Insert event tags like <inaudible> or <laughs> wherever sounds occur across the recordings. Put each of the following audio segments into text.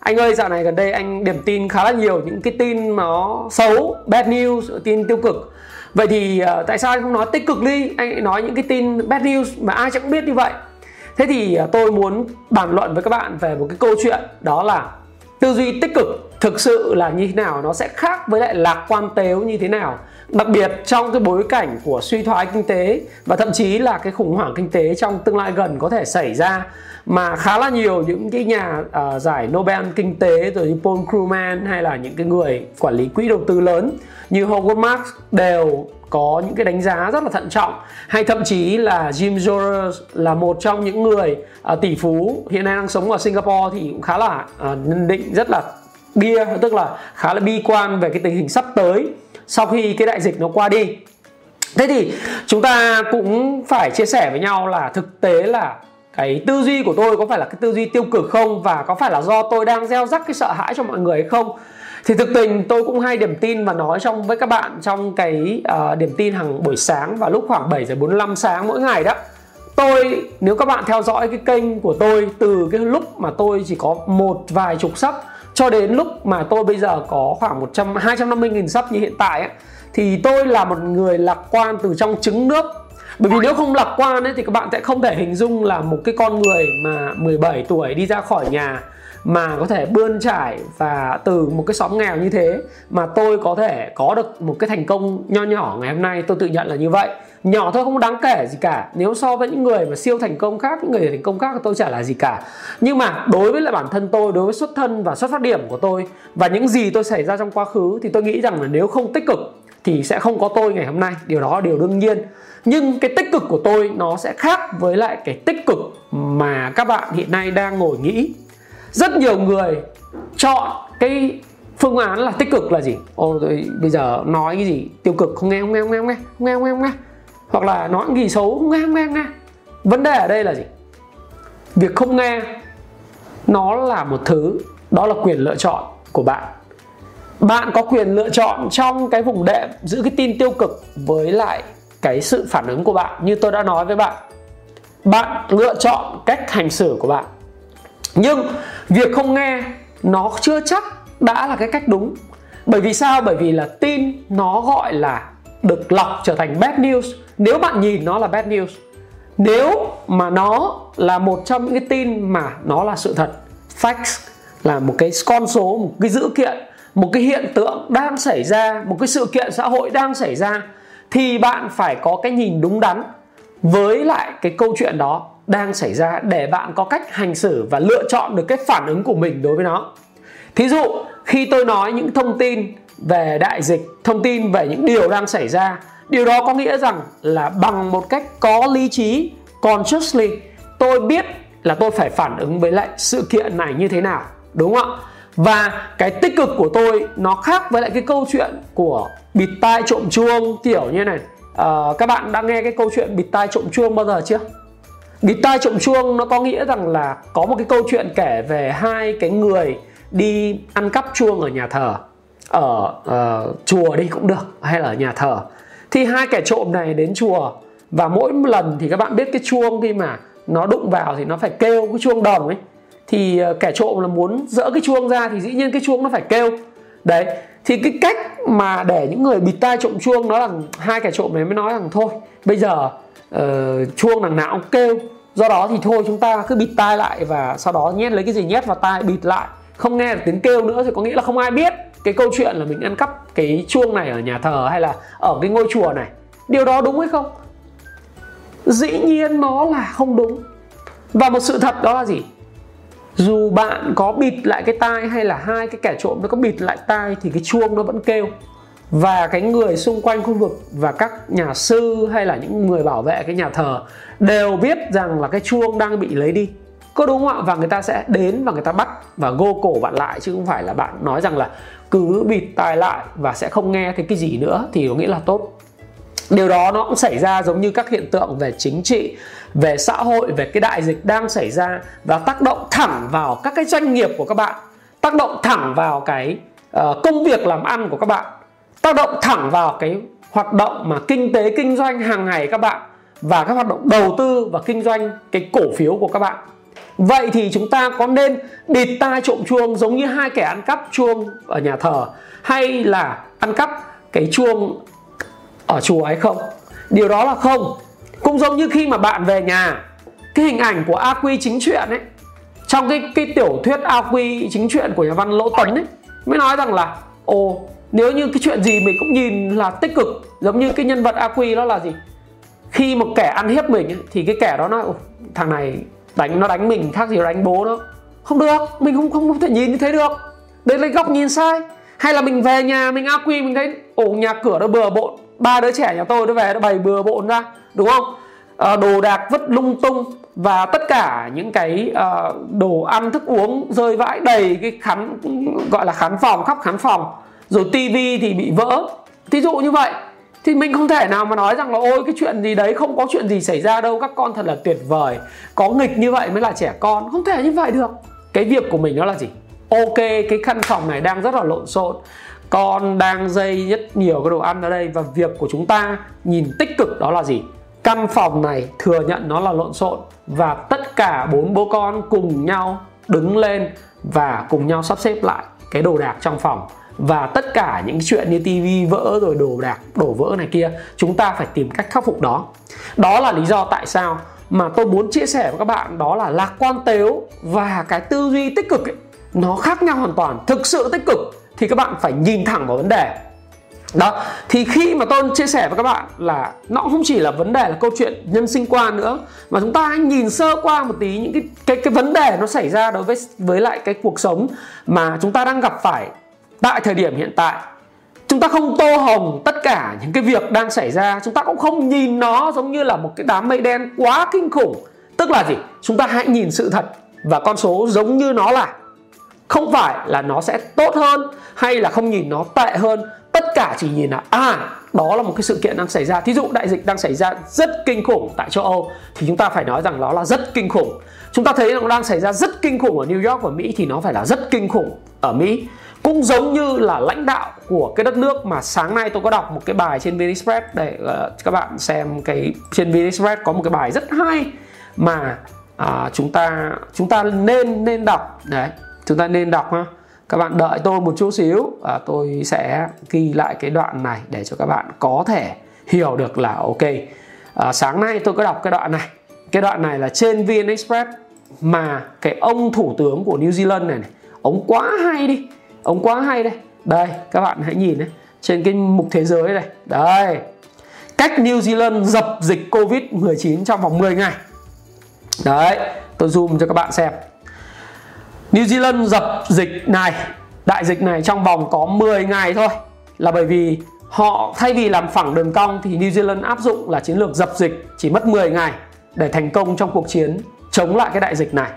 Anh ơi dạo này gần đây anh điểm tin khá là nhiều những cái tin nó xấu bad news tin tiêu cực. Vậy thì uh, tại sao anh không nói tích cực đi? Anh nói những cái tin bad news mà ai chẳng biết như vậy. Thế thì uh, tôi muốn bàn luận với các bạn về một cái câu chuyện đó là tư duy tích cực thực sự là như thế nào nó sẽ khác với lại lạc quan tếu như thế nào. Đặc biệt trong cái bối cảnh của suy thoái kinh tế và thậm chí là cái khủng hoảng kinh tế trong tương lai gần có thể xảy ra mà khá là nhiều những cái nhà uh, giải Nobel kinh tế rồi như Paul Krugman hay là những cái người quản lý quỹ đầu tư lớn như Howard Marks đều có những cái đánh giá rất là thận trọng. Hay thậm chí là Jim Jones là một trong những người uh, tỷ phú hiện nay đang sống ở Singapore thì cũng khá là uh, nhận định rất là bia tức là khá là bi quan về cái tình hình sắp tới sau khi cái đại dịch nó qua đi. Thế thì chúng ta cũng phải chia sẻ với nhau là thực tế là cái tư duy của tôi có phải là cái tư duy tiêu cực không? Và có phải là do tôi đang gieo rắc cái sợ hãi cho mọi người hay không? Thì thực tình tôi cũng hay điểm tin và nói trong với các bạn trong cái uh, điểm tin hàng buổi sáng vào lúc khoảng 7 giờ 45 sáng mỗi ngày đó. Tôi nếu các bạn theo dõi cái kênh của tôi từ cái lúc mà tôi chỉ có một vài chục sắp cho đến lúc mà tôi bây giờ có khoảng 100 250 nghìn sắp như hiện tại ấy, thì tôi là một người lạc quan từ trong trứng nước bởi vì nếu không lạc quan ấy, thì các bạn sẽ không thể hình dung là một cái con người mà 17 tuổi đi ra khỏi nhà mà có thể bươn trải và từ một cái xóm nghèo như thế mà tôi có thể có được một cái thành công nho nhỏ ngày hôm nay tôi tự nhận là như vậy. Nhỏ thôi không đáng kể gì cả. Nếu so với những người mà siêu thành công khác những người thành công khác tôi chả là gì cả. Nhưng mà đối với lại bản thân tôi đối với xuất thân và xuất phát điểm của tôi và những gì tôi xảy ra trong quá khứ thì tôi nghĩ rằng là nếu không tích cực thì sẽ không có tôi ngày hôm nay. Điều đó là điều đương nhiên. Nhưng cái tích cực của tôi nó sẽ khác với lại cái tích cực mà các bạn hiện nay đang ngồi nghĩ. Rất nhiều người chọn cái phương án là tích cực là gì? Ô tôi bây giờ nói cái gì? Tiêu cực không nghe không nghe không nghe không nghe không nghe không nghe, không nghe. hoặc là nói cái gì xấu không nghe không nghe không nghe. Vấn đề ở đây là gì? Việc không nghe nó là một thứ đó là quyền lựa chọn của bạn bạn có quyền lựa chọn trong cái vùng đệm giữ cái tin tiêu cực với lại cái sự phản ứng của bạn, như tôi đã nói với bạn. Bạn lựa chọn cách hành xử của bạn. Nhưng việc không nghe nó chưa chắc đã là cái cách đúng. Bởi vì sao? Bởi vì là tin nó gọi là được lọc trở thành bad news. Nếu bạn nhìn nó là bad news, nếu mà nó là một trong những cái tin mà nó là sự thật, facts, là một cái con số, một cái dữ kiện một cái hiện tượng đang xảy ra, một cái sự kiện xã hội đang xảy ra, thì bạn phải có cái nhìn đúng đắn với lại cái câu chuyện đó đang xảy ra để bạn có cách hành xử và lựa chọn được cái phản ứng của mình đối với nó. Thí dụ, khi tôi nói những thông tin về đại dịch, thông tin về những điều đang xảy ra, điều đó có nghĩa rằng là bằng một cách có lý trí, consciously, tôi biết là tôi phải phản ứng với lại sự kiện này như thế nào, đúng không ạ? Và cái tích cực của tôi nó khác với lại cái câu chuyện của bịt tai trộm chuông kiểu như này. À, các bạn đã nghe cái câu chuyện bịt tai trộm chuông bao giờ chưa? Bịt tai trộm chuông nó có nghĩa rằng là có một cái câu chuyện kể về hai cái người đi ăn cắp chuông ở nhà thờ. Ở uh, chùa đi cũng được hay là ở nhà thờ. Thì hai kẻ trộm này đến chùa và mỗi lần thì các bạn biết cái chuông khi mà nó đụng vào thì nó phải kêu cái chuông đồng ấy thì ờ, kẻ trộm là muốn dỡ cái chuông ra thì dĩ nhiên cái chuông nó phải kêu. Đấy thì cái cách mà để những người bịt tai trộm chuông nó là hai kẻ trộm đấy mới nói rằng thôi bây giờ uh, chuông đằng nào cũng kêu. Do đó thì thôi chúng ta cứ bịt tai lại và sau đó nhét lấy cái gì nhét vào tai bịt lại. Không nghe được tiếng kêu nữa thì có nghĩa là không ai biết cái câu chuyện là mình ăn cắp cái chuông này ở nhà thờ hay là ở cái ngôi chùa này. Điều đó đúng hay không? Dĩ nhiên nó là không đúng. Và một sự thật đó là gì? Dù bạn có bịt lại cái tai hay là hai cái kẻ trộm nó có bịt lại tai thì cái chuông nó vẫn kêu. Và cái người xung quanh khu vực và các nhà sư hay là những người bảo vệ cái nhà thờ đều biết rằng là cái chuông đang bị lấy đi. Có đúng không ạ? Và người ta sẽ đến và người ta bắt và gô cổ bạn lại, chứ không phải là bạn nói rằng là cứ bịt tai lại và sẽ không nghe thấy cái gì nữa thì có nghĩa là tốt điều đó nó cũng xảy ra giống như các hiện tượng về chính trị về xã hội về cái đại dịch đang xảy ra và tác động thẳng vào các cái doanh nghiệp của các bạn tác động thẳng vào cái uh, công việc làm ăn của các bạn tác động thẳng vào cái hoạt động mà kinh tế kinh doanh hàng ngày các bạn và các hoạt động đầu tư và kinh doanh cái cổ phiếu của các bạn. Vậy thì chúng ta có nên bịt tai trộm chuông giống như hai kẻ ăn cắp chuông ở nhà thờ hay là ăn cắp cái chuông ở chùa hay không? Điều đó là không. Cũng giống như khi mà bạn về nhà cái hình ảnh của a quy chính truyện ấy trong cái cái tiểu thuyết a quy chính truyện của nhà văn lỗ tấn ấy mới nói rằng là ồ nếu như cái chuyện gì mình cũng nhìn là tích cực giống như cái nhân vật a quy đó là gì? Khi một kẻ ăn hiếp mình ấy, thì cái kẻ đó nói thằng này đánh nó đánh mình khác gì nó đánh bố nó. Không được mình không không, không thể nhìn như thế được. Đấy là góc nhìn sai. Hay là mình về nhà mình a quy mình thấy ổ nhà cửa nó bừa bộn ba đứa trẻ nhà tôi nó về nó bày bừa bộn ra đúng không? À, đồ đạc vứt lung tung và tất cả những cái à, đồ ăn thức uống rơi vãi đầy cái khán gọi là khán phòng khắp khán phòng. Rồi tivi thì bị vỡ. Thí dụ như vậy thì mình không thể nào mà nói rằng là ôi cái chuyện gì đấy không có chuyện gì xảy ra đâu các con thật là tuyệt vời. Có nghịch như vậy mới là trẻ con. Không thể như vậy được. Cái việc của mình đó là gì? Ok cái căn phòng này đang rất là lộn xộn con đang dây rất nhiều cái đồ ăn ở đây và việc của chúng ta nhìn tích cực đó là gì? Căn phòng này thừa nhận nó là lộn xộn và tất cả bốn bố con cùng nhau đứng lên và cùng nhau sắp xếp lại cái đồ đạc trong phòng. Và tất cả những chuyện như tivi vỡ rồi đồ đạc đổ vỡ này kia chúng ta phải tìm cách khắc phục đó. Đó là lý do tại sao mà tôi muốn chia sẻ với các bạn đó là lạc quan tếu và cái tư duy tích cực ấy, nó khác nhau hoàn toàn thực sự tích cực thì các bạn phải nhìn thẳng vào vấn đề. Đó, thì khi mà tôi chia sẻ với các bạn là nó không chỉ là vấn đề là câu chuyện nhân sinh quan nữa, mà chúng ta hãy nhìn sơ qua một tí những cái cái cái vấn đề nó xảy ra đối với với lại cái cuộc sống mà chúng ta đang gặp phải tại thời điểm hiện tại. Chúng ta không tô hồng tất cả những cái việc đang xảy ra, chúng ta cũng không nhìn nó giống như là một cái đám mây đen quá kinh khủng. Tức là gì? Chúng ta hãy nhìn sự thật và con số giống như nó là không phải là nó sẽ tốt hơn hay là không nhìn nó tệ hơn. Tất cả chỉ nhìn là à đó là một cái sự kiện đang xảy ra. Thí dụ đại dịch đang xảy ra rất kinh khủng tại châu âu thì chúng ta phải nói rằng nó là rất kinh khủng. Chúng ta thấy nó đang xảy ra rất kinh khủng ở new york và mỹ thì nó phải là rất kinh khủng ở mỹ. Cũng giống như là lãnh đạo của cái đất nước mà sáng nay tôi có đọc một cái bài trên Vinexpress để uh, các bạn xem cái trên Vinexpress có một cái bài rất hay mà uh, chúng ta chúng ta nên nên đọc. Đấy chúng ta nên đọc ha. Các bạn đợi tôi một chút xíu. À, tôi sẽ ghi lại cái đoạn này để cho các bạn có thể hiểu được là ok. À, sáng nay tôi có đọc cái đoạn này. Cái đoạn này là trên VN Express mà cái ông thủ tướng của New Zealand này, này ông quá hay đi. Ông quá hay đây. Đây các bạn hãy nhìn đấy trên cái mục thế giới này. Đây. Cách New Zealand dập dịch Covid-19 trong vòng 10 ngày. Đấy tôi zoom cho các bạn xem. New Zealand dập dịch này đại dịch này trong vòng có 10 ngày thôi là bởi vì họ, thay vì làm phẳng đường cong thì New Zealand áp dụng là chiến lược dập dịch chỉ mất 10 ngày để thành công trong cuộc chiến chống lại cái đại dịch này.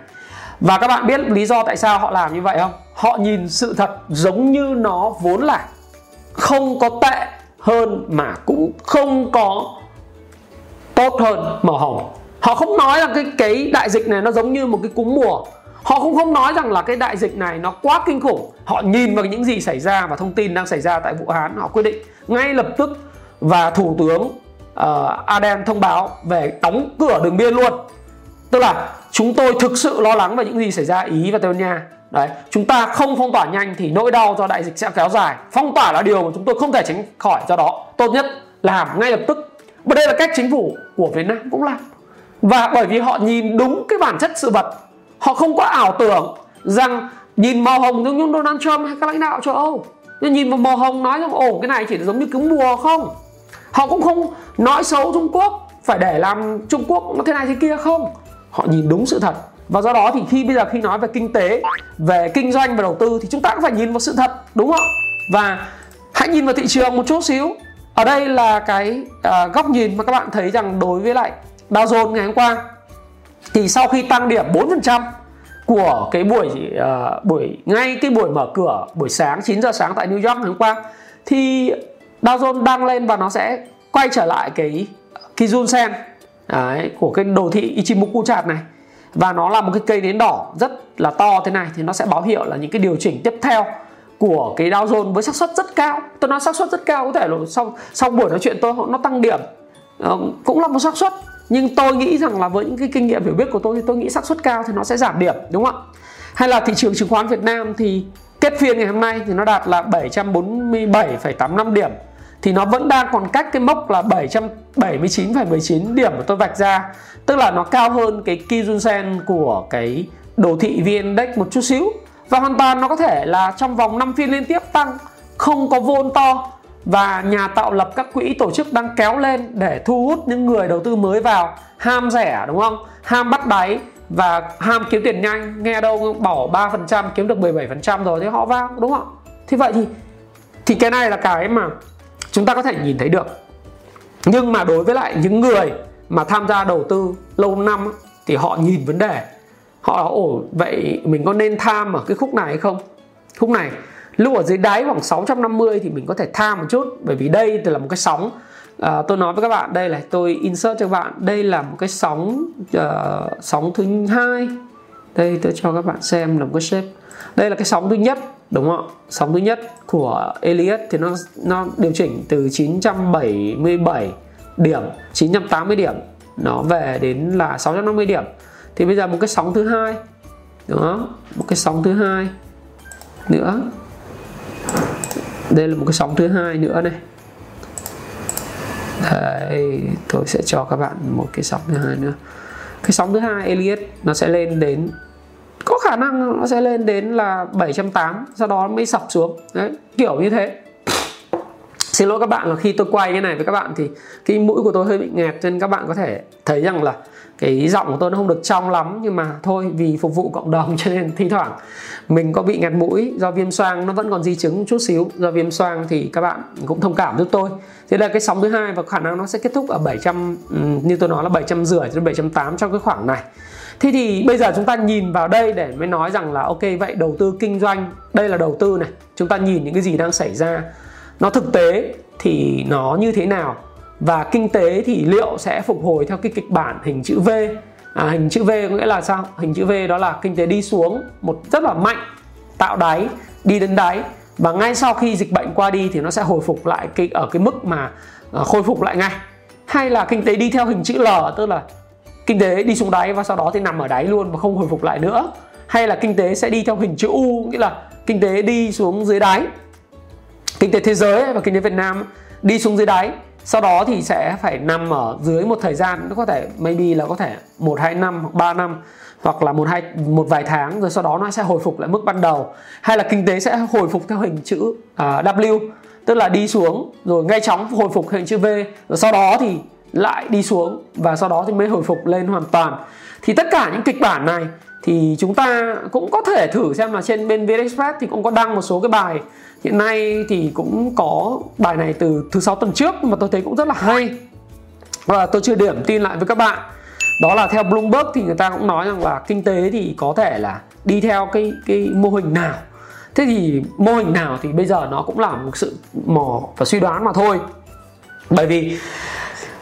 Và các bạn biết lý do tại sao họ làm như vậy không? Họ nhìn sự thật giống như nó vốn là không có tệ hơn mà cũng không có tốt hơn màu hồng. Họ không nói là cái cái đại dịch này nó giống như một cái cúm mùa Họ cũng không nói rằng là cái đại dịch này nó quá kinh khủng. Họ nhìn vào những gì xảy ra và thông tin đang xảy ra tại Vũ Hán Họ quyết định ngay lập tức và Thủ tướng uh, Aden thông báo về đóng cửa đường biên luôn. Tức là chúng tôi thực sự lo lắng về những gì xảy ra Ý và Tây Ban Nha. Đấy, chúng ta không phong tỏa nhanh thì nỗi đau do đại dịch sẽ kéo dài. Phong tỏa là điều mà chúng tôi không thể tránh khỏi do đó Tốt nhất làm ngay lập tức. Và đây là cách chính phủ của Việt Nam cũng làm. Và bởi vì họ nhìn đúng cái bản chất sự vật họ không có ảo tưởng rằng nhìn màu hồng giống như Donald Trump hay các lãnh đạo châu Âu. Nhưng nhìn vào màu hồng nói rằng ồ cái này chỉ giống như cúm mùa không? Họ cũng không nói xấu Trung Quốc phải để làm Trung Quốc nó thế này thế kia không? Họ nhìn đúng sự thật. Và do đó thì khi bây giờ khi nói về kinh tế về kinh doanh và đầu tư thì chúng ta cũng phải nhìn vào sự thật đúng không và hãy nhìn vào thị trường một chút xíu. Ở đây là cái uh, góc nhìn mà các bạn thấy rằng đối với lại Dow Jones ngày hôm qua thì sau khi tăng điểm 4% của cái buổi uh, buổi ngay cái buổi mở cửa buổi sáng 9 giờ sáng tại New York ngày hôm qua thì Dow Jones đang lên và nó sẽ quay trở lại cái Kijun Sen đấy, của cái đồ thị Ichimoku chart này. Và nó là một cái cây nến đỏ rất là to thế này thì nó sẽ báo hiệu là những cái điều chỉnh tiếp theo của cái Dow Jones với xác suất rất cao. Tôi nói xác suất rất cao có thể là sau sau buổi nói chuyện tôi nó tăng điểm. Uh, cũng là một xác suất nhưng tôi nghĩ rằng là với những cái kinh nghiệm hiểu biết của tôi thì tôi nghĩ xác suất cao thì nó sẽ giảm điểm đúng không ạ? Hay là thị trường chứng khoán Việt Nam thì kết phiên ngày hôm nay thì nó đạt là 747,85 điểm. Thì nó vẫn đang còn cách cái mốc là 779,19 điểm mà tôi vạch ra. Tức là nó cao hơn cái Kijun Sen của cái đồ thị VN Index một chút xíu. Và hoàn toàn nó có thể là trong vòng 5 phiên liên tiếp tăng không có vôn to và nhà tạo lập các quỹ tổ chức đang kéo lên để thu hút những người đầu tư mới vào. Ham rẻ, đúng không? Ham bắt đáy và ham kiếm tiền nhanh. Nghe đâu bỏ 3% kiếm được 17% rồi thì họ vào, đúng không? Thì vậy thì thì cái này là cái mà chúng ta có thể nhìn thấy được. Nhưng mà đối với lại những người mà tham gia đầu tư lâu năm thì họ nhìn vấn đề. Họ ổ vậy mình có nên tham ở cái khúc này hay không? Khúc này lúc ở dưới đáy khoảng 650 thì mình có thể tham một chút bởi vì đây là một cái sóng. À, tôi nói với các bạn đây là tôi insert cho các bạn. Đây là một cái sóng uh, sóng thứ hai. Đây tôi cho các bạn xem là một cái shape. Đây là cái sóng thứ nhất đúng không sóng thứ nhất của Elliott thì nó nó điều chỉnh từ 977 điểm 980 điểm. Nó về đến là 650 điểm. Thì bây giờ một cái sóng thứ hai đó một cái sóng thứ hai nữa đây là một cái sóng thứ hai nữa này. Đấy, tôi sẽ cho các bạn một cái sóng thứ hai nữa. Cái sóng thứ hai Elliott nó sẽ lên đến có khả năng nó sẽ lên đến là 780 sau đó mới sập xuống. Đấy kiểu như thế. Xin lỗi các bạn là khi tôi quay cái này với các bạn thì cái mũi của tôi hơi bị nghẹt nên các bạn có thể thấy rằng là cái giọng của tôi nó không được trong lắm, nhưng mà thôi, vì phục vụ cộng đồng <laughs> cho nên thi thoảng mình có bị nghẹt mũi do viêm xoang, nó vẫn còn di chứng chút xíu. Do viêm xoang thì các bạn cũng thông cảm giúp tôi. Thế là cái sóng thứ hai và khả năng nó sẽ kết thúc ở 700 ừ, như tôi nói là 700 rưỡi đến 708 trong cái khoảng này. Thế thì bây giờ chúng ta nhìn vào đây để mới nói rằng là, ok, vậy đầu tư kinh doanh, đây là đầu tư này. Chúng ta nhìn những cái gì đang xảy ra. Nó thực tế thì nó như thế nào? Và kinh tế thì liệu sẽ phục hồi theo cái kịch bản hình chữ V? À, hình chữ V có nghĩa là sao? Hình chữ V đó là kinh tế đi xuống một rất là mạnh tạo đáy đi đến đáy. Và ngay sau khi dịch bệnh qua đi thì nó sẽ hồi phục lại cái ở cái mức mà à, khôi phục lại ngay. Hay là kinh tế đi theo hình chữ L tức là kinh tế đi xuống đáy và sau đó thì nằm ở đáy luôn và không hồi phục lại nữa. Hay là kinh tế sẽ đi theo hình chữ U nghĩa là kinh tế đi xuống dưới đáy. Kinh tế thế giới và kinh tế Việt Nam đi xuống dưới đáy sau đó thì sẽ phải nằm ở dưới một thời gian nó có thể maybe là có thể một hai năm hoặc ba năm hoặc là một hai một vài tháng rồi sau đó nó sẽ hồi phục lại mức ban đầu. Hay là kinh tế sẽ hồi phục theo hình chữ uh, W tức là đi xuống rồi ngay chóng hồi phục hình chữ V rồi sau đó thì lại đi xuống và sau đó thì mới hồi phục lên hoàn toàn. Thì tất cả những kịch bản này thì chúng ta cũng có thể thử xem là trên bên VnExpress thì cũng có đăng một số cái bài hiện nay thì cũng có bài này từ thứ sáu tuần trước mà tôi thấy cũng rất là hay. Và tôi chưa điểm tin lại với các bạn. Đó là theo Bloomberg thì người ta cũng nói rằng là kinh tế thì có thể là đi theo cái cái mô hình nào. Thế thì mô hình nào thì bây giờ nó cũng là một sự mò và suy đoán mà thôi. Bởi vì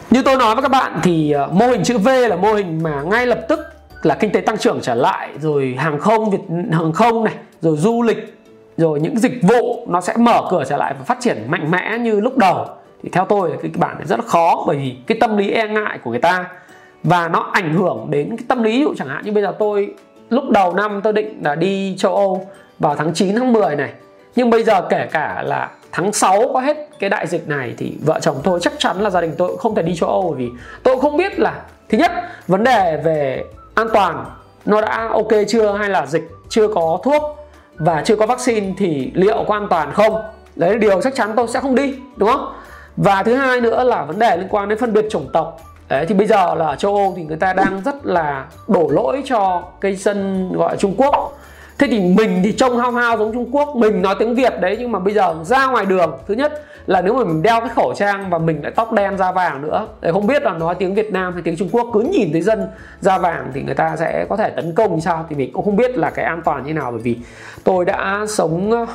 như tôi nói với các bạn thì ờ, mô hình chữ V là mô hình mà ngay lập tức là kinh tế tăng trưởng trở lại, rồi hàng không Việt, hàng không này, rồi du lịch rồi những dịch vụ nó sẽ mở cửa trở lại và phát triển mạnh mẽ như lúc đầu. Thì theo tôi là cái bản này rất là khó bởi vì cái tâm lý e ngại của người ta và nó ảnh hưởng đến cái tâm lý. Ví dụ chẳng hạn như bây giờ tôi lúc đầu năm tôi định là đi châu Âu vào tháng 9 tháng 10 này. Nhưng bây giờ kể cả là tháng 6 có hết cái đại dịch này thì vợ chồng tôi chắc chắn là gia đình tôi cũng không thể đi châu Âu bởi vì tôi không biết là, thứ nhất, vấn đề về an toàn nó đã ok chưa hay là dịch chưa có thuốc và chưa có vaccine thì liệu có an toàn không? Đấy là điều chắc chắn tôi sẽ không đi, đúng không? Và thứ hai nữa là vấn đề liên quan đến phân biệt chủng tộc. Đấy, thì bây giờ là ở châu Âu thì người ta đang rất là đổ lỗi cho cây dân gọi là Trung Quốc thế thì mình thì trông hao hao giống Trung Quốc, mình nói tiếng Việt đấy, nhưng mà bây giờ ra ngoài đường, thứ nhất là nếu mà mình đeo cái khẩu trang và mình lại tóc đen da vàng nữa để không biết là nói tiếng Việt Nam hay tiếng Trung Quốc, cứ nhìn thấy dân da vàng thì người ta sẽ có thể tấn công như sao? Thì mình cũng không biết là cái an toàn như nào, bởi vì tôi đã sống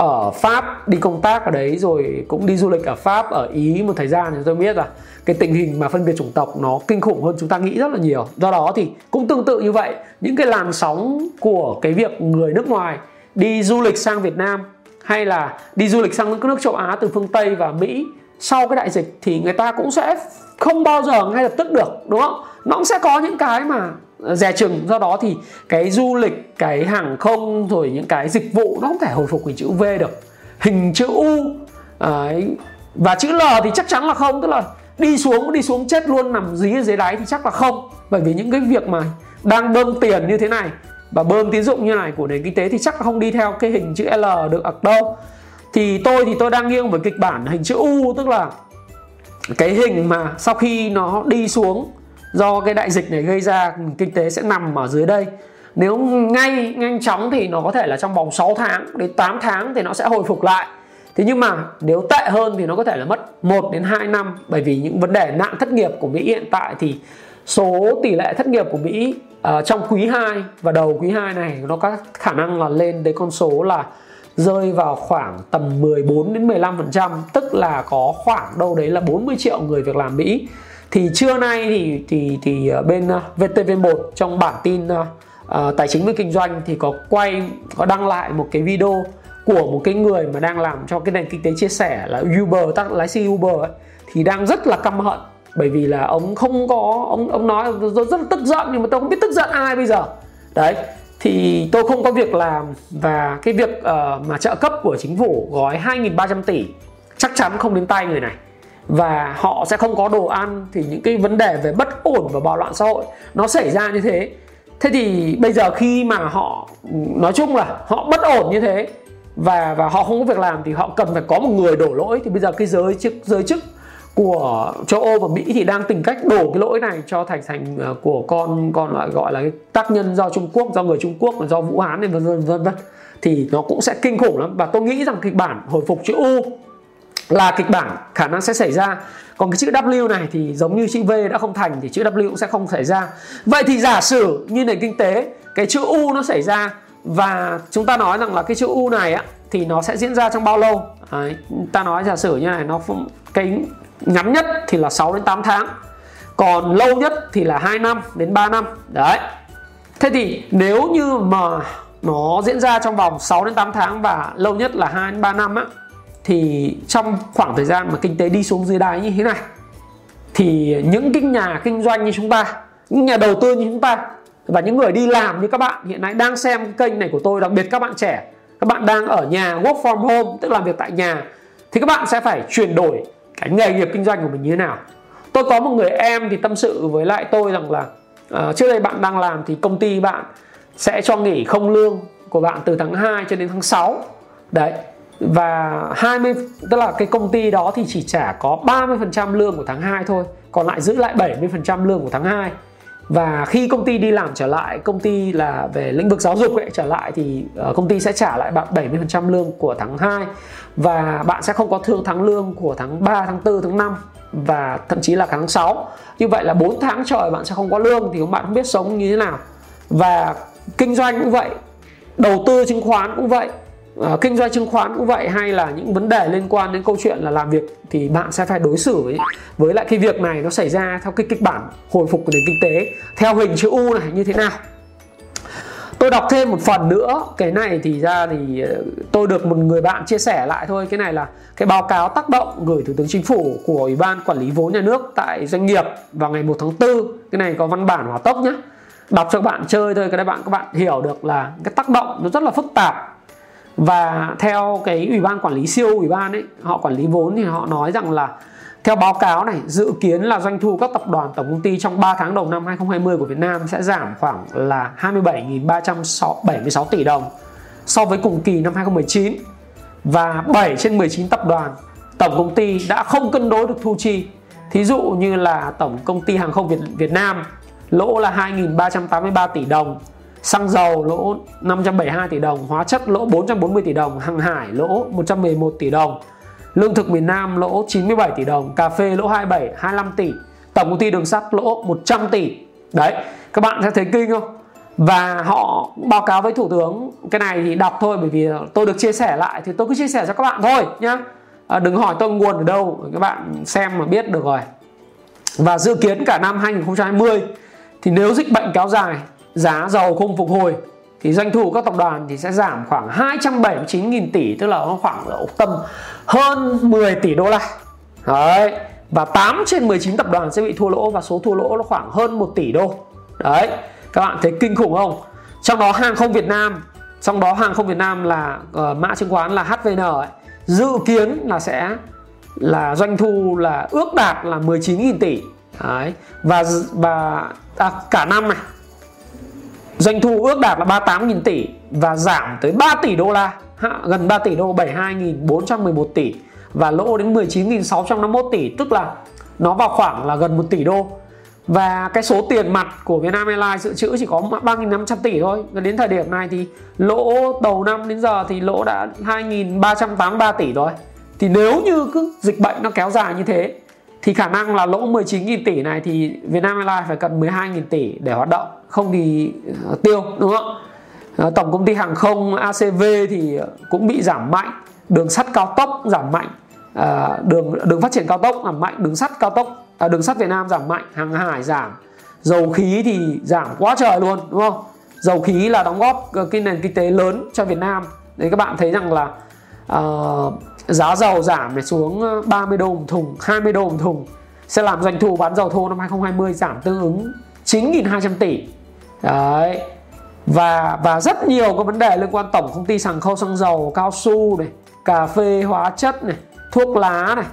ở Pháp, đi công tác ở đấy rồi cũng đi du lịch ở Pháp, ở Ý một thời gian thì tôi biết là cái tình hình mà phân biệt chủng tộc nó kinh khủng hơn chúng ta nghĩ rất là nhiều. Do đó thì cũng tương tự như vậy, những cái làn sóng của cái việc người nước ngoài đi du lịch sang Việt Nam hay là đi du lịch sang các nước châu Á từ phương Tây và Mỹ sau cái đại dịch thì người ta cũng sẽ không bao giờ ngay lập tức được, đúng không? Nó cũng sẽ có những cái mà dè chừng. Do đó thì cái du lịch, cái hàng không, rồi những cái dịch vụ nó không thể hồi phục hình chữ V được. Hình chữ U, đấy. và chữ L thì chắc chắn là không. Tức là đi xuống đi xuống chết luôn, nằm dí dưới đáy thì chắc là không. Bởi vì những cái việc mà đang bơm tiền như thế này, và bơm tín dụng như này của nền kinh tế thì chắc là không đi theo cái hình chữ L được ở đâu. Thì tôi thì tôi đang nghiêng với kịch bản hình chữ U, tức là cái hình mà sau khi nó đi xuống do cái đại dịch này gây ra kinh tế sẽ nằm ở dưới đây. Nếu ngay nhanh chóng thì nó có thể là trong vòng 6 tháng đến 8 tháng thì nó sẽ hồi phục lại. Thế nhưng mà nếu tệ hơn thì nó có thể là mất 1 đến 2 năm bởi vì những vấn đề nạn thất nghiệp của Mỹ hiện tại thì số tỷ lệ thất nghiệp của Mỹ uh, trong quý 2 và đầu quý 2 này nó có khả năng là lên đến con số là rơi vào khoảng tầm 14 đến 15% tức là có khoảng đâu đấy là 40 triệu người việc làm Mỹ thì trưa nay thì thì thì ờ, bên ờ, VTV1 trong bản tin uh, tài chính và kinh doanh thì có quay có đăng lại một cái video của một cái người mà đang làm cho cái nền kinh tế chia sẻ là Uber tác lái xe Uber ấy, thì đang rất là căm hận. Bởi vì là ông không có ông ông nói rất là tức giận nhưng mà tôi không biết tức giận ai bây giờ. Đấy thì tôi không có việc làm và cái việc uh, mà trợ cấp của chính phủ gói 2.300 tỷ chắc chắn không đến tay người này và họ sẽ không có đồ ăn thì những cái vấn đề về bất ổn và bạo loạn xã hội nó xảy ra như thế. Thế thì bây giờ khi mà họ, nói chung là họ bất ổn như thế và và họ không có việc làm thì họ cần phải có một người đổ lỗi, thì bây giờ cái giới chức giới chức của châu Âu và Mỹ thì đang tìm cách đổ cái lỗi này cho thành thành ờ, của con con lại gọi là cái tác nhân do Trung Quốc, do người Trung Quốc, do Vũ Hán này, vân vân vân vân. Thì nó cũng sẽ kinh khủng lắm. Và tôi nghĩ rằng kịch bản hồi phục chữ U là kịch bản khả năng sẽ xảy ra. Còn cái chữ W này thì giống như chữ V đã không thành thì chữ W cũng sẽ không xảy ra. Vậy thì giả sử như nền kinh tế cái chữ U nó xảy ra và chúng ta nói rằng là cái chữ U này á thì nó sẽ diễn ra trong bao lâu? Đấy, ta nói giả sử như này nó cái ngắn nhất thì là 6 đến 8 tháng còn lâu nhất thì là 2 năm đến 3 năm. Đấy. Thế thì nếu như mà nó diễn ra trong vòng 6 đến 8 tháng và lâu nhất là 2 đến 3 năm á thì trong khoảng thời gian mà kinh tế đi xuống dưới đáy như thế này thì những cái nhà kinh doanh như chúng ta những nhà đầu tư như chúng ta và những người đi làm như các bạn hiện nay đang xem kênh này của tôi đặc biệt các bạn trẻ các bạn đang ở nhà work from home tức làm việc tại nhà thì các bạn sẽ phải chuyển đổi cái nghề nghiệp kinh doanh của mình như thế nào. Tôi có một người em thì tâm sự với lại tôi rằng là uh, trước đây bạn đang làm thì công ty bạn sẽ cho nghỉ không lương của bạn từ tháng 2 cho đến tháng 6 đấy và 20 tức là cái công ty đó thì chỉ trả có 30% lương của tháng 2 thôi còn lại giữ lại 70% lương của tháng 2 và khi công ty đi làm trở lại công ty là về lĩnh vực giáo dục ấy trở lại thì ờ, công ty sẽ trả lại bạn 70% lương của tháng 2 và bạn sẽ không có thương tháng lương của tháng 3, tháng 4, tháng 5 và thậm chí là tháng 6 như vậy là 4 tháng trời bạn sẽ không có lương thì bạn không biết sống như thế nào. Và kinh doanh cũng vậy đầu tư chứng khoán cũng vậy Ờ, kinh doanh chứng khoán cũng vậy, hay là những vấn đề liên quan đến câu chuyện là làm việc thì bạn sẽ phải đối xử với với lại cái việc này nó xảy ra theo cái kịch bản hồi phục của nền kinh tế, theo hình chữ U này như thế nào. Tôi đọc thêm một phần nữa, cái này thì ra thì ờ, tôi được một người bạn chia sẻ lại thôi. Cái này là cái báo cáo tác động gửi thủ tướng chính phủ của ủy ban quản lý vốn nhà nước tại doanh nghiệp vào ngày 1 tháng 4 cái này có văn bản hỏa tốc nhé đọc cho các bạn chơi thôi, cái này bạn, các bạn hiểu được là cái tác động nó rất là phức tạp và theo cái ủy ban quản lý siêu ủy ban ấy, họ quản lý vốn thì họ nói rằng là theo báo cáo này, dự kiến là doanh thu các tập đoàn, tổng công ty trong 3 tháng đầu năm 2020 của Việt Nam sẽ giảm khoảng là 27.376 tỷ đồng so với cùng kỳ năm 2019 và 7 trên 19 tập đoàn, tổng công ty đã không cân đối được thu chi. Thí dụ như là tổng công ty hàng không Việt Việt Nam, lỗ là 2.383 tỷ đồng xăng dầu lỗ 572 tỷ đồng hóa chất lỗ 440 tỷ đồng hàng hải lỗ 111 tỷ đồng lương thực miền Nam lỗ 97 tỷ đồng cà phê lỗ 27 25 tỷ tổng công ty đường sắt lỗ 100 tỷ. Đấy các bạn sẽ thấy kinh không? Và họ báo cáo với thủ tướng cái này thì đọc thôi bởi vì tôi được chia sẻ lại thì tôi cứ chia sẻ cho các bạn thôi nhá. À, đừng hỏi tôi nguồn ở đâu các bạn xem mà biết được rồi. Và dự kiến cả năm 2020 thì nếu dịch bệnh kéo dài giá dầu không phục hồi thì doanh thu các tập đoàn thì sẽ giảm khoảng 279.000 tỷ tức là nó khoảng tầm hơn 10 tỷ đô la. Đấy và 8 trên 19 tập đoàn sẽ bị thua lỗ và số thua lỗ nó khoảng hơn 1 tỷ đô. Đấy các bạn thấy kinh khủng không? Trong đó hàng không Việt Nam trong đó hàng không Việt Nam là uh, mã chứng khoán là HVN ấy, dự kiến là sẽ là doanh thu là ước đạt là 19.000 tỷ. Đấy và và à, cả năm này doanh thu ước đạt là 38.000 tỷ và giảm tới 3 tỷ đô la gần 3 tỷ đô 72.411 tỷ và lỗ đến 19.651 tỷ, tức là nó vào khoảng là gần 1 tỷ đô. Và cái số tiền mặt của Vietnam Airlines dự trữ chỉ có 3.500 tỷ thôi. Và đến thời điểm này thì lỗ đầu năm đến giờ thì lỗ đã 2.383 tỷ rồi. Thì nếu như cứ dịch bệnh nó kéo dài như thế thì khả năng là lỗ 19.000 tỷ này thì Vietnam Airlines phải cần 12.000 tỷ để hoạt động không thì ờ, tiêu đúng không ờ, tổng công ty hàng không ACV thì cũng bị giảm mạnh đường sắt cao tốc giảm mạnh à, đường đường phát triển cao tốc giảm mạnh đường sắt cao tốc à, đường sắt Việt Nam giảm mạnh hàng hải giảm dầu khí thì giảm quá trời luôn đúng không? Dầu khí là đóng góp cái nền kinh tế lớn cho Việt Nam. Đấy các bạn thấy rằng là uh, giá dầu giảm để xuống ờ, 30 đô một thùng 20 đô một thùng. Sẽ làm doanh thu bán dầu thô năm 2020 giảm tương ứng 9.200 tỷ. Đấy. Và và rất nhiều các vấn đề liên quan tổng công ty sàng khâu xăng dầu, cao su này, cà phê hóa chất này, thuốc lá này,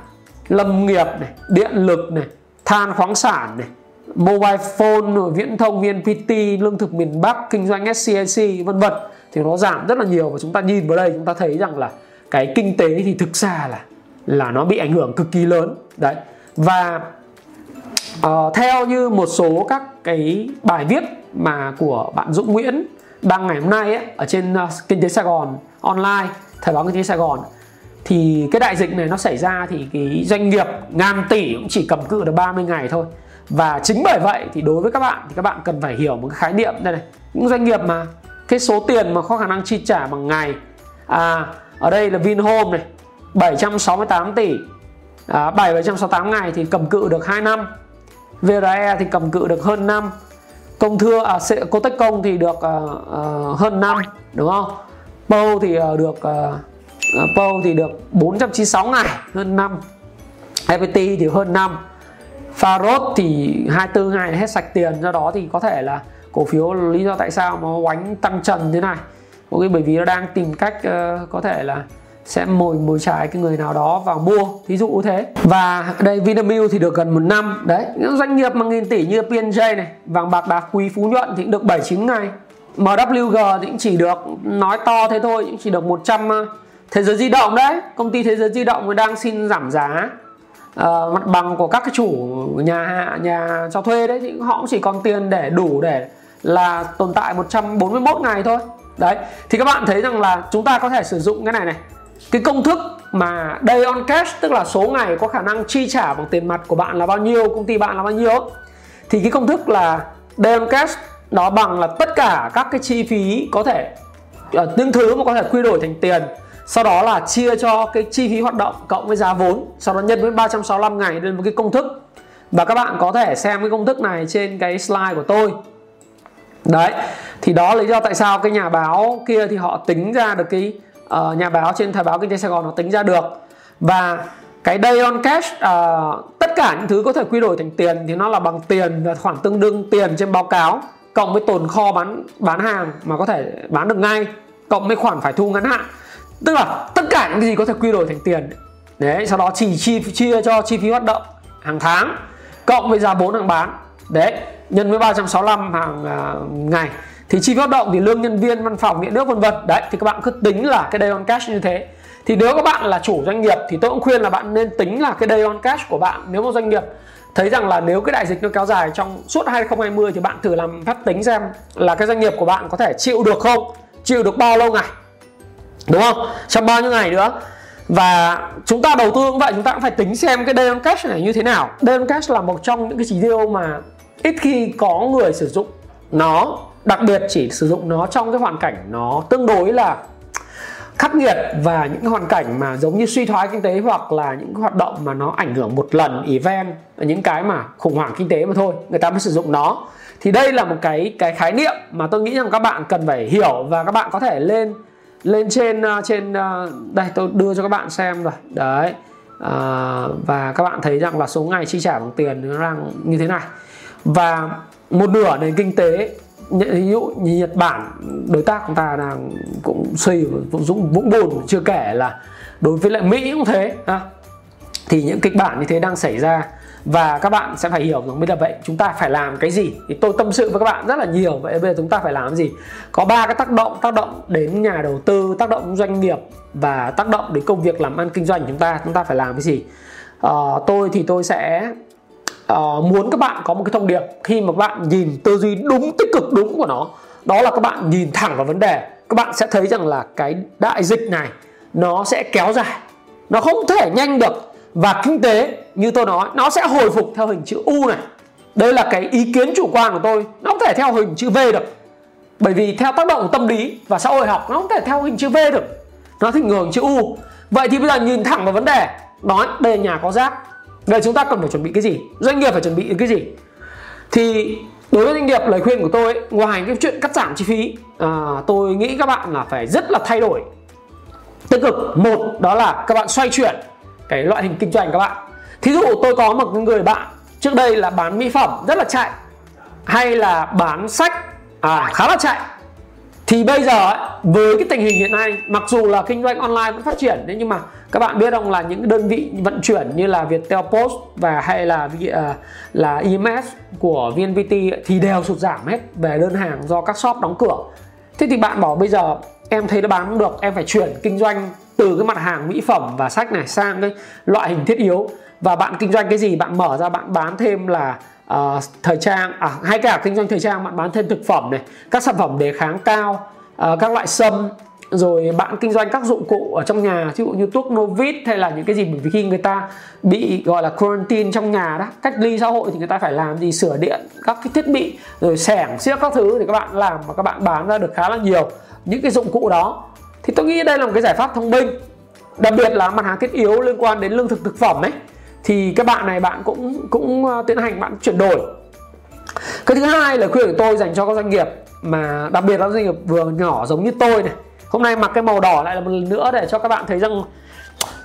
lâm nghiệp này, điện lực này, than khoáng sản này, mobile phone viễn thông vnpt lương thực miền bắc, kinh doanh scac vân vân. Thì nó giảm rất là nhiều và chúng ta nhìn vào đây chúng ta thấy rằng là cái kinh tế thì thực ra là là nó bị ảnh hưởng cực kỳ lớn. Đấy. Và uh, theo như một số các cái bài viết mà của bạn Dũng Nguyễn đăng ngày hôm nay ấy, ở trên uh, kinh tế Sài Gòn online thời báo kinh tế Sài Gòn thì cái đại dịch này nó xảy ra thì cái doanh nghiệp ngàn tỷ cũng chỉ cầm cự được 30 ngày thôi. Và chính bởi vậy thì đối với các bạn thì các bạn cần phải hiểu một cái khái niệm. Đây này những doanh nghiệp mà cái số tiền mà có khả năng chi trả bằng ngày à ở đây là Vinhome này 768 tỷ. À, 768 ngày thì cầm cự được 2 năm. VRE thì cầm cự được hơn 5 công thưa à Cotech Công thì được à, à, hơn 5 đúng không? PO thì à, được à, à PO thì được 496 ngày hơn 5 FPT thì hơn 5 Farod thì 24 ngày hết sạch tiền do đó thì có thể là cổ phiếu lý do tại sao mà oánh tăng trần thế này có bởi vì nó đang tìm cách uh, có thể là sẽ mồi mồi chài cái người nào đó vào mua thí dụ thế. Và đây Vinamilk thì được gần một năm. Đấy những doanh nghiệp mà nghìn tỷ như P&J này vàng bạc đá quý phú nhuận thì cũng được 79 ngày. MWG thì cũng chỉ được nói to thế thôi cũng chỉ được 100 ờ, thế giới di động đấy. Công ty thế giới di động đang xin giảm giá. Uh, mặt bằng của các cái chủ nhà nhà cho thuê đấy thì họ cũng chỉ còn tiền để đủ để là tồn tại 141 ngày thôi đấy, thì các bạn thấy rằng là chúng ta có thể sử dụng cái này này. Cái công thức mà day on cash, tức là số ngày có khả năng chi trả bằng tiền mặt của bạn là bao nhiêu, công ty bạn là bao nhiêu. Thì cái công thức là day on cash, nó bằng là tất cả các cái chi phí có thể ờ, những thứ mà có thể quy đổi thành tiền. Sau đó là chia cho cái chi phí hoạt động cộng với giá vốn, sau đó nhân với 365 ngày lên một cái công thức. Và các bạn có thể xem cái công thức này trên cái slide của tôi. Đấy thì đó là lý do tại sao cái nhà báo kia thì họ tính ra được cái uh, nhà báo trên thời báo kinh tế sài gòn nó tính ra được. Và cái day on cash uh, tất cả những thứ có thể quy đổi thành tiền thì nó là bằng tiền và khoảng tương đương tiền trên báo cáo cộng với tồn kho bán bán hàng mà có thể bán được ngay cộng với khoản phải thu ngắn hạn. Tức là tất cả những gì có thể quy đổi thành tiền. Đấy sau đó chỉ chi chia cho chi phí hoạt động hàng tháng cộng với giá vốn hàng bán. Đấy nhân với 365 hàng uh, ngày thì chi phí hoạt động thì lương nhân viên, văn phòng, điện nước, vân vân. Đấy, thì các bạn cứ tính là cái day on cash như thế. Thì nếu các bạn là chủ doanh nghiệp thì tôi cũng khuyên là bạn nên tính là cái day on cash của bạn nếu một doanh nghiệp thấy rằng là nếu cái đại dịch nó kéo dài trong suốt 2020 thì bạn thử làm phép tính xem là cái doanh nghiệp của bạn có thể chịu được không? Chịu được bao lâu ngày? Đúng không? Trong bao nhiêu ngày nữa? Và chúng ta đầu tư cũng vậy, chúng ta cũng phải tính xem cái day on cash này như thế nào. Day on cash là một trong những cái chỉ tiêu mà ít khi có người sử dụng nó đặc biệt chỉ sử dụng nó trong cái hoàn cảnh nó tương đối là khắc nghiệt và những cái hoàn cảnh mà giống như suy thoái kinh tế hoặc là những hoạt động mà nó ảnh hưởng một lần event những cái mà khủng hoảng kinh tế mà thôi người ta mới sử dụng nó. Thì đây là một cái cái khái niệm mà tôi nghĩ rằng các bạn cần phải hiểu và các bạn có thể lên lên trên à, trên à, đây tôi đưa cho các bạn xem rồi. Đấy à, và các bạn thấy rằng là số ngày chi trả bằng tiền nó đang như thế này. Và một nửa nền kinh tế ví dụ như Nhật Bản đối tác của ta đang cũng suy vũng vũng bùn chưa kể là đối với lại Mỹ cũng thế ha. thì những kịch bản như thế đang xảy ra và các bạn sẽ phải hiểu rằng bây giờ vậy chúng ta phải làm cái gì? Thì tôi tâm sự với các bạn rất là nhiều vậy bây giờ chúng ta phải làm cái gì? Có ba cái tác động tác động đến nhà đầu tư tác động doanh nghiệp và tác động đến công việc làm ăn kinh doanh chúng ta chúng ta phải làm cái gì? Uh, tôi thì tôi sẽ uh, muốn các bạn có một cái thông điệp khi mà các bạn nhìn tư duy đúng tích cực đúng của nó đó là các bạn nhìn thẳng vào vấn đề. Các bạn sẽ thấy rằng là cái đại dịch này nó sẽ kéo dài. Nó không thể nhanh được. Và kinh tế như tôi nói nó sẽ hồi phục theo hình chữ U này. Đây là cái ý kiến chủ quan của tôi. Nó không thể theo hình chữ V được. Bởi vì theo tác động của tâm lý và xã hội học nó không thể theo hình chữ V được. Nó thì ngường chữ U. Vậy thì bây giờ nhìn thẳng vào vấn đề nói đây là nhà có rác. Vậy chúng ta cần phải chuẩn bị cái gì? Doanh nghiệp phải chuẩn bị cái gì? Thì đối với doanh nghiệp lời khuyên của tôi ngoài cái chuyện cắt giảm chi phí à, tôi nghĩ các bạn là phải rất là thay đổi tích cực một đó là các bạn xoay chuyển cái loại hình kinh doanh các bạn thí dụ tôi có một người bạn trước đây là bán mỹ phẩm rất là chạy hay là bán sách à khá là chạy thì bây giờ với cái tình hình hiện nay mặc dù là kinh doanh online vẫn phát triển thế nhưng mà các bạn biết không là những đơn vị vận chuyển như là Viettel Post và hay là à, là EMS của VNPT thì đều sụt giảm hết về đơn hàng do các shop đóng cửa. Thế thì bạn bảo bây giờ em thấy nó bán không được em phải chuyển kinh doanh từ cái mặt hàng mỹ phẩm và sách này sang cái loại hình thiết yếu. Và bạn kinh doanh cái gì? Bạn mở ra bạn bán thêm là uh, thời trang à, hay cả kinh doanh thời trang bạn bán thêm thực phẩm này các sản phẩm đề kháng cao uh, các loại sâm rồi bạn kinh doanh các dụng cụ ở trong nhà ví dụ như thuốc Novit hay là những cái gì, bởi vì khi người ta bị, gọi là, quarantine trong nhà đó, cách ly xã hội thì người ta phải làm gì? Sửa điện, các cái thiết bị, rồi xẻng xiếc các thứ thì các bạn làm và các bạn bán ra được khá là nhiều. Những cái dụng cụ đó, thì tôi nghĩ đây là một cái giải pháp thông minh. Đặc biệt là mặt hàng thiết yếu liên quan đến lương thực thực phẩm ấy, thì các bạn này bạn cũng cũng ờ, tiến hành bạn chuyển đổi. Cái thứ hai là khuyên của tôi dành cho các doanh nghiệp mà, đặc biệt là doanh nghiệp vừa nhỏ giống như tôi này hôm nay mặc cái màu đỏ lại là một lần nữa để cho các bạn thấy rằng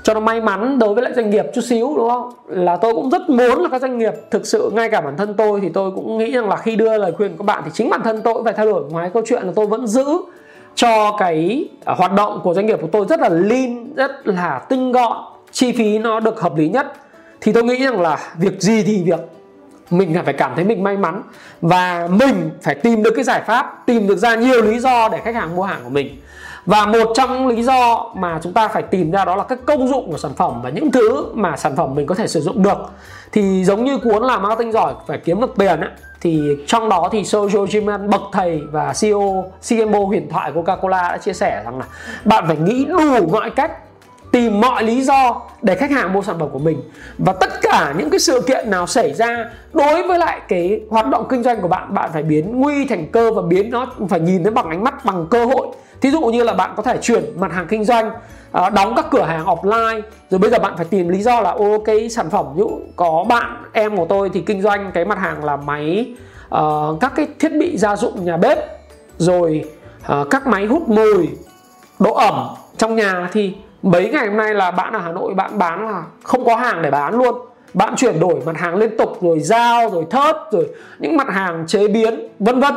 cho nó may mắn đối với lại doanh nghiệp chút xíu, đúng không? Là tôi cũng rất muốn là các doanh nghiệp thực sự, ngay cả bản thân tôi thì tôi cũng nghĩ rằng là khi đưa lời khuyên của các bạn thì chính bản thân tôi cũng phải thay đổi. Ngoài câu chuyện là tôi vẫn giữ cho cái à, hoạt động của doanh nghiệp của tôi rất là lean, rất là tinh gọn, chi phí nó được hợp lý nhất, thì tôi nghĩ rằng là việc gì thì việc mình phải cảm thấy mình may mắn và mình phải tìm được cái giải pháp tìm được ra nhiều lý do để khách hàng mua hàng của mình. Và một trong lý do mà chúng ta phải tìm ra đó là các công dụng của sản phẩm và những thứ mà sản phẩm mình có thể sử dụng được. Thì giống như cuốn làm marketing giỏi phải kiếm được tiền ấy, thì trong đó thì Sergio Chiman bậc thầy và CEO CMO huyền thoại của Coca-Cola đã chia sẻ rằng là bạn phải nghĩ đủ mọi cách tìm mọi lý do để khách hàng mua sản phẩm của mình. Và tất cả những cái sự kiện nào xảy ra đối với lại cái hoạt động kinh doanh của bạn bạn phải biến nguy thành cơ và biến nó phải nhìn nó bằng ánh mắt bằng cơ hội. Thí dụ như là bạn có thể chuyển mặt hàng kinh doanh à, đóng các cửa hàng offline rồi bây giờ bạn phải tìm lý do là ô cái sản phẩm ví dụ có bạn em của tôi thì kinh doanh cái mặt hàng là máy uh, các cái thiết bị gia dụng nhà bếp rồi uh, các máy hút mùi độ ẩm trong nhà thì mấy ngày hôm nay là bạn ở Hà Nội bạn bán là không có hàng để bán luôn. Bạn chuyển đổi mặt hàng liên tục rồi dao rồi thớt rồi những mặt hàng chế biến vân vân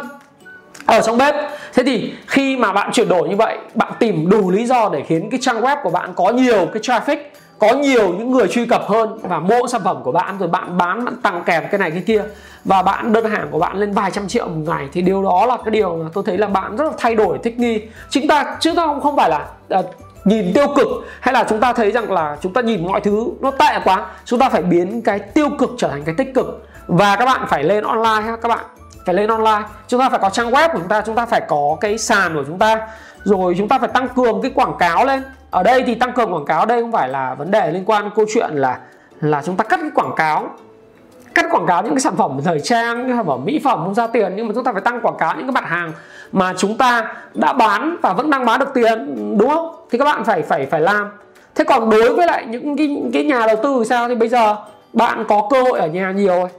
ở trong bếp. Thế thì khi mà bạn chuyển đổi như vậy bạn tìm đủ lý do để khiến cái trang web của bạn có nhiều cái traffic có nhiều những người truy cập hơn và mua sản phẩm của bạn rồi bạn bán bạn tăng kèm cái này cái kia và bạn đơn hàng của bạn lên vài trăm triệu một ngày thì điều đó là cái điều mà tôi thấy là bạn rất là thay đổi thích nghi. Chúng ta chứ ta không không phải là uh, nhìn tiêu cực hay là chúng ta thấy rằng là chúng ta nhìn mọi thứ nó tệ quá, chúng ta phải biến cái tiêu cực trở thành cái tích cực. Và các bạn phải lên online ha, các bạn phải lên online. Chúng ta phải có trang web của chúng ta chúng ta phải có cái sàn của chúng ta. Rồi chúng ta phải tăng cường cái quảng cáo lên. Ở đây thì tăng cường quảng cáo đây không phải là vấn đề liên quan câu chuyện là là chúng ta cắt cái quảng cáo cắt quảng cáo những cái sản phẩm thời trang những sản phẩm mỹ phẩm không ra tiền nhưng mà chúng ta phải tăng quảng cáo những cái mặt hàng mà chúng ta đã bán và vẫn đang bán được tiền đúng không? Thì các bạn phải phải phải làm. Thế còn đối với lại những cái, cái nhà đầu tư thì sao? Thì bây giờ bạn có cơ hội ở nhà nhiều rồi.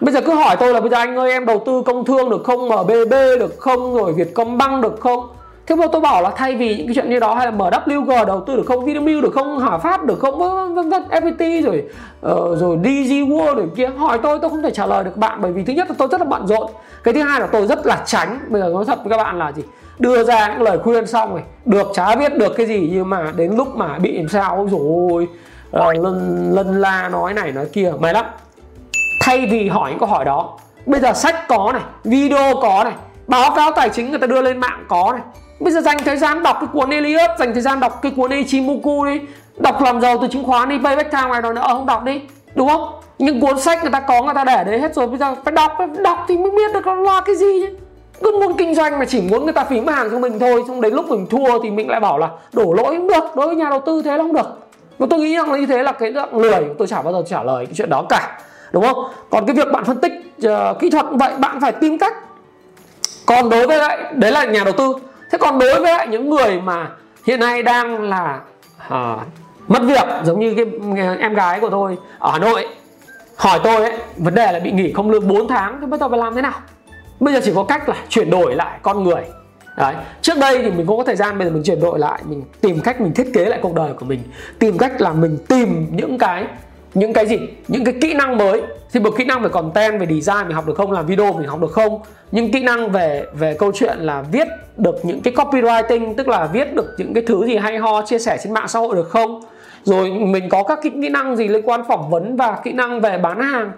Bây giờ cứ hỏi tôi là bây giờ anh ơi em đầu tư công thương được không mbb được không rồi vietcombank được không? Thế mà tôi bảo là thay vì những cái chuyện như đó hay là MWG đầu tư được không Vinamilk được không Hòa Phát được không vân vân FPT rồi uh, rồi DG World rồi kia. Hỏi tôi tôi không thể trả lời được các bạn bởi vì thứ nhất là tôi rất là bận rộn. Cái thứ hai là tôi rất là tránh. Bây giờ nói thật với các bạn là gì? Đưa ra những lời khuyên xong rồi được chả biết được cái gì nhưng mà đến lúc mà bị làm sao rồi uh, ờ, lân lân la nói này nói kia mày lắm. Thay vì hỏi những câu hỏi đó bây giờ sách có này video có này báo cáo tài chính người ta đưa lên mạng có này bây giờ dành thời gian đọc cái cuốn Elliot dành thời gian đọc cái cuốn Ichimoku đi. Đọc làm giàu từ chứng khoán đi payback time này đó nữa. Ờ, không đọc đi đúng không? Những cuốn sách người ta có người ta để đấy hết rồi. Bây giờ phải đọc đọc thì mới biết được nó là cái gì chứ. Cứ muốn kinh doanh mà chỉ muốn người ta phím hàng cho mình thôi xong đến lúc mình thua thì mình lại bảo là đổ lỗi cũng được đối với nhà đầu tư thế là không được. Mà tôi nghĩ rằng là như thế là cái dạng lười tôi chả bao giờ trả lời cái chuyện đó cả đúng không? Còn cái việc bạn phân tích uh, kỹ thuật vậy bạn phải tìm cách. Còn đối với lại đấy là nhà đầu tư thế còn đối với những người mà hiện nay đang là uh, mất việc giống như cái em gái của tôi ở Hà Nội hỏi tôi ấy, vấn đề là bị nghỉ không lương 4 tháng thì bây giờ phải làm thế nào bây giờ chỉ có cách là chuyển đổi lại con người Đấy. Trước đây thì mình không có thời gian bây giờ mình chuyển đổi lại Mình tìm cách mình thiết kế lại cuộc đời của mình Tìm cách là mình tìm những cái những cái gì? Những cái kỹ năng mới. Thì một kỹ năng về content về design mình học được không? Làm video mình học được không? Những kỹ năng về về câu chuyện là viết được những cái copywriting tức là viết được những cái thứ gì hay ho chia sẻ trên mạng xã hội được không? Rồi mình có các kỹ, năng gì liên quan phỏng vấn và kỹ năng về bán hàng?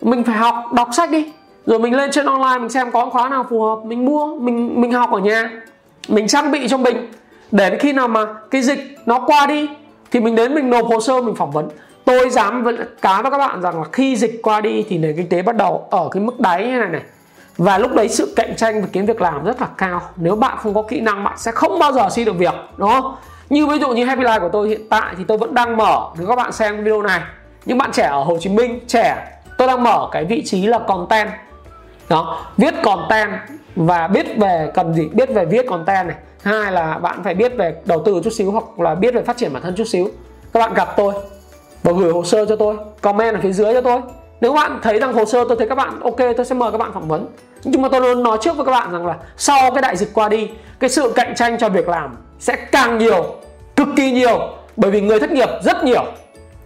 Mình phải học đọc sách đi. Rồi mình lên trên online mình xem có khóa nào phù hợp mình mua mình mình học ở nhà. Mình trang bị cho mình. Để khi nào mà cái dịch nó qua đi thì mình đến mình nộp hồ sơ mình phỏng vấn tôi dám vẫn cá với các bạn rằng là khi dịch qua đi thì nền kinh tế bắt đầu ở cái mức đáy như này này. Và lúc đấy sự cạnh tranh và kiếm việc làm rất là cao. Nếu bạn không có kỹ năng, bạn sẽ không bao giờ xin được việc, đúng không? Như ví dụ như Happy Life của tôi hiện tại thì tôi vẫn đang mở, nếu các bạn xem video này. Những bạn trẻ ở Hồ Chí Minh, trẻ, tôi đang mở cái vị trí là content. Đó, viết content và biết về cần gì, biết về viết content này. Hai là bạn phải biết về đầu tư chút xíu hoặc là biết về phát triển bản thân chút xíu. Các bạn gặp tôi và gửi hồ sơ cho tôi, comment ở phía dưới cho tôi. Nếu các bạn thấy rằng hồ sơ tôi thấy các bạn ok, tôi sẽ mời các bạn phỏng vấn. Nhưng mà tôi luôn nói trước với các bạn rằng là sau cái đại dịch qua đi, cái sự cạnh tranh cho việc làm sẽ càng nhiều, cực kỳ nhiều, bởi vì người thất nghiệp rất nhiều.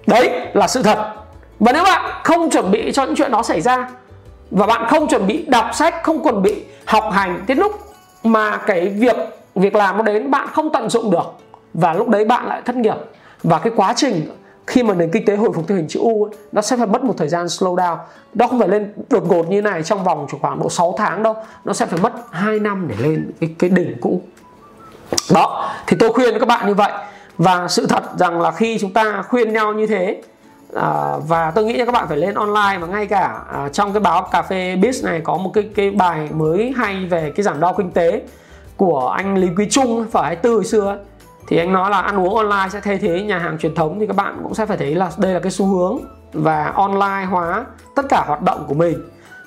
Đấy là sự thật. Và nếu bạn không chuẩn bị cho những chuyện đó xảy ra, và bạn không chuẩn bị đọc sách, không chuẩn bị học hành, đến lúc mà cái việc việc làm nó đến, bạn không tận dụng được, và lúc đấy bạn lại thất nghiệp. Và cái quá trình khi mà nền kinh tế hồi phục theo hình chữ U ấy, nó sẽ phải mất một thời gian slow down. Nó không phải lên đột ngột như này trong vòng chỉ khoảng độ 6 tháng đâu. Nó sẽ phải mất 2 năm để lên cái, cái đỉnh cũ. Đó thì tôi khuyên các bạn như vậy. Và sự thật rằng là khi chúng ta khuyên nhau như thế à, và tôi nghĩ là các bạn phải lên online và ngay cả à, trong cái báo cà phê biz này có một cái cái bài mới hay về cái giảm đo kinh tế của anh Lý Quý Trung phải 24 hồi xưa ấy thì anh nói là ăn uống online sẽ thay thế nhà hàng truyền thống thì các bạn cũng sẽ phải thấy là đây là cái xu hướng và online hóa tất cả hoạt động của mình.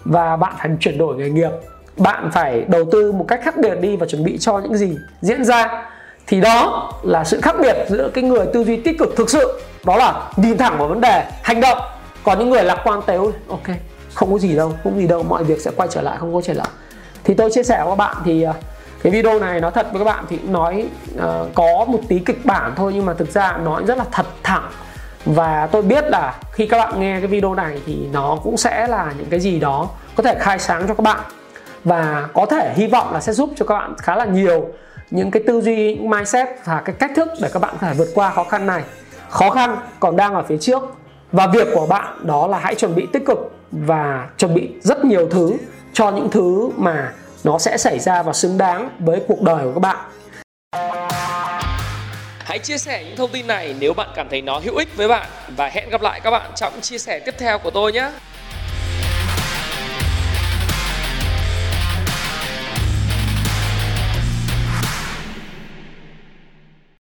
Và bạn phải chuyển đổi nghề nghiệp, bạn phải đầu tư một cách khác biệt đi và chuẩn bị cho những gì diễn ra. Thì đó là sự khác biệt giữa cái người tư duy tích cực thực sự, đó là nhìn thẳng vào vấn đề hành động. Còn những người lạc quan tếu, ok, không có gì đâu, không có gì đâu, mọi việc sẽ quay trở lại, không có trở lại thì tôi chia sẻ với các bạn thì ờ, cái video này nó thật với các bạn thì nói uh, có một tí kịch bản thôi nhưng mà thực ra nói rất là thật thẳng. Và tôi biết là khi các bạn nghe cái video này thì nó cũng sẽ là những cái gì đó có thể khai sáng cho các bạn. Và có thể hy vọng là sẽ giúp cho các bạn khá là nhiều những cái tư duy những mindset và cái cách thức để các bạn có thể vượt qua khó khăn này. Khó khăn còn đang ở phía trước. Và việc của bạn đó là hãy chuẩn bị tích cực và chuẩn bị rất nhiều thứ cho những thứ mà nó sẽ xảy ra và xứng đáng với cuộc đời của các bạn Hãy chia sẻ những thông tin này nếu bạn cảm thấy nó hữu ích với bạn và hẹn gặp lại các bạn trong chia sẻ tiếp theo của tôi nhé.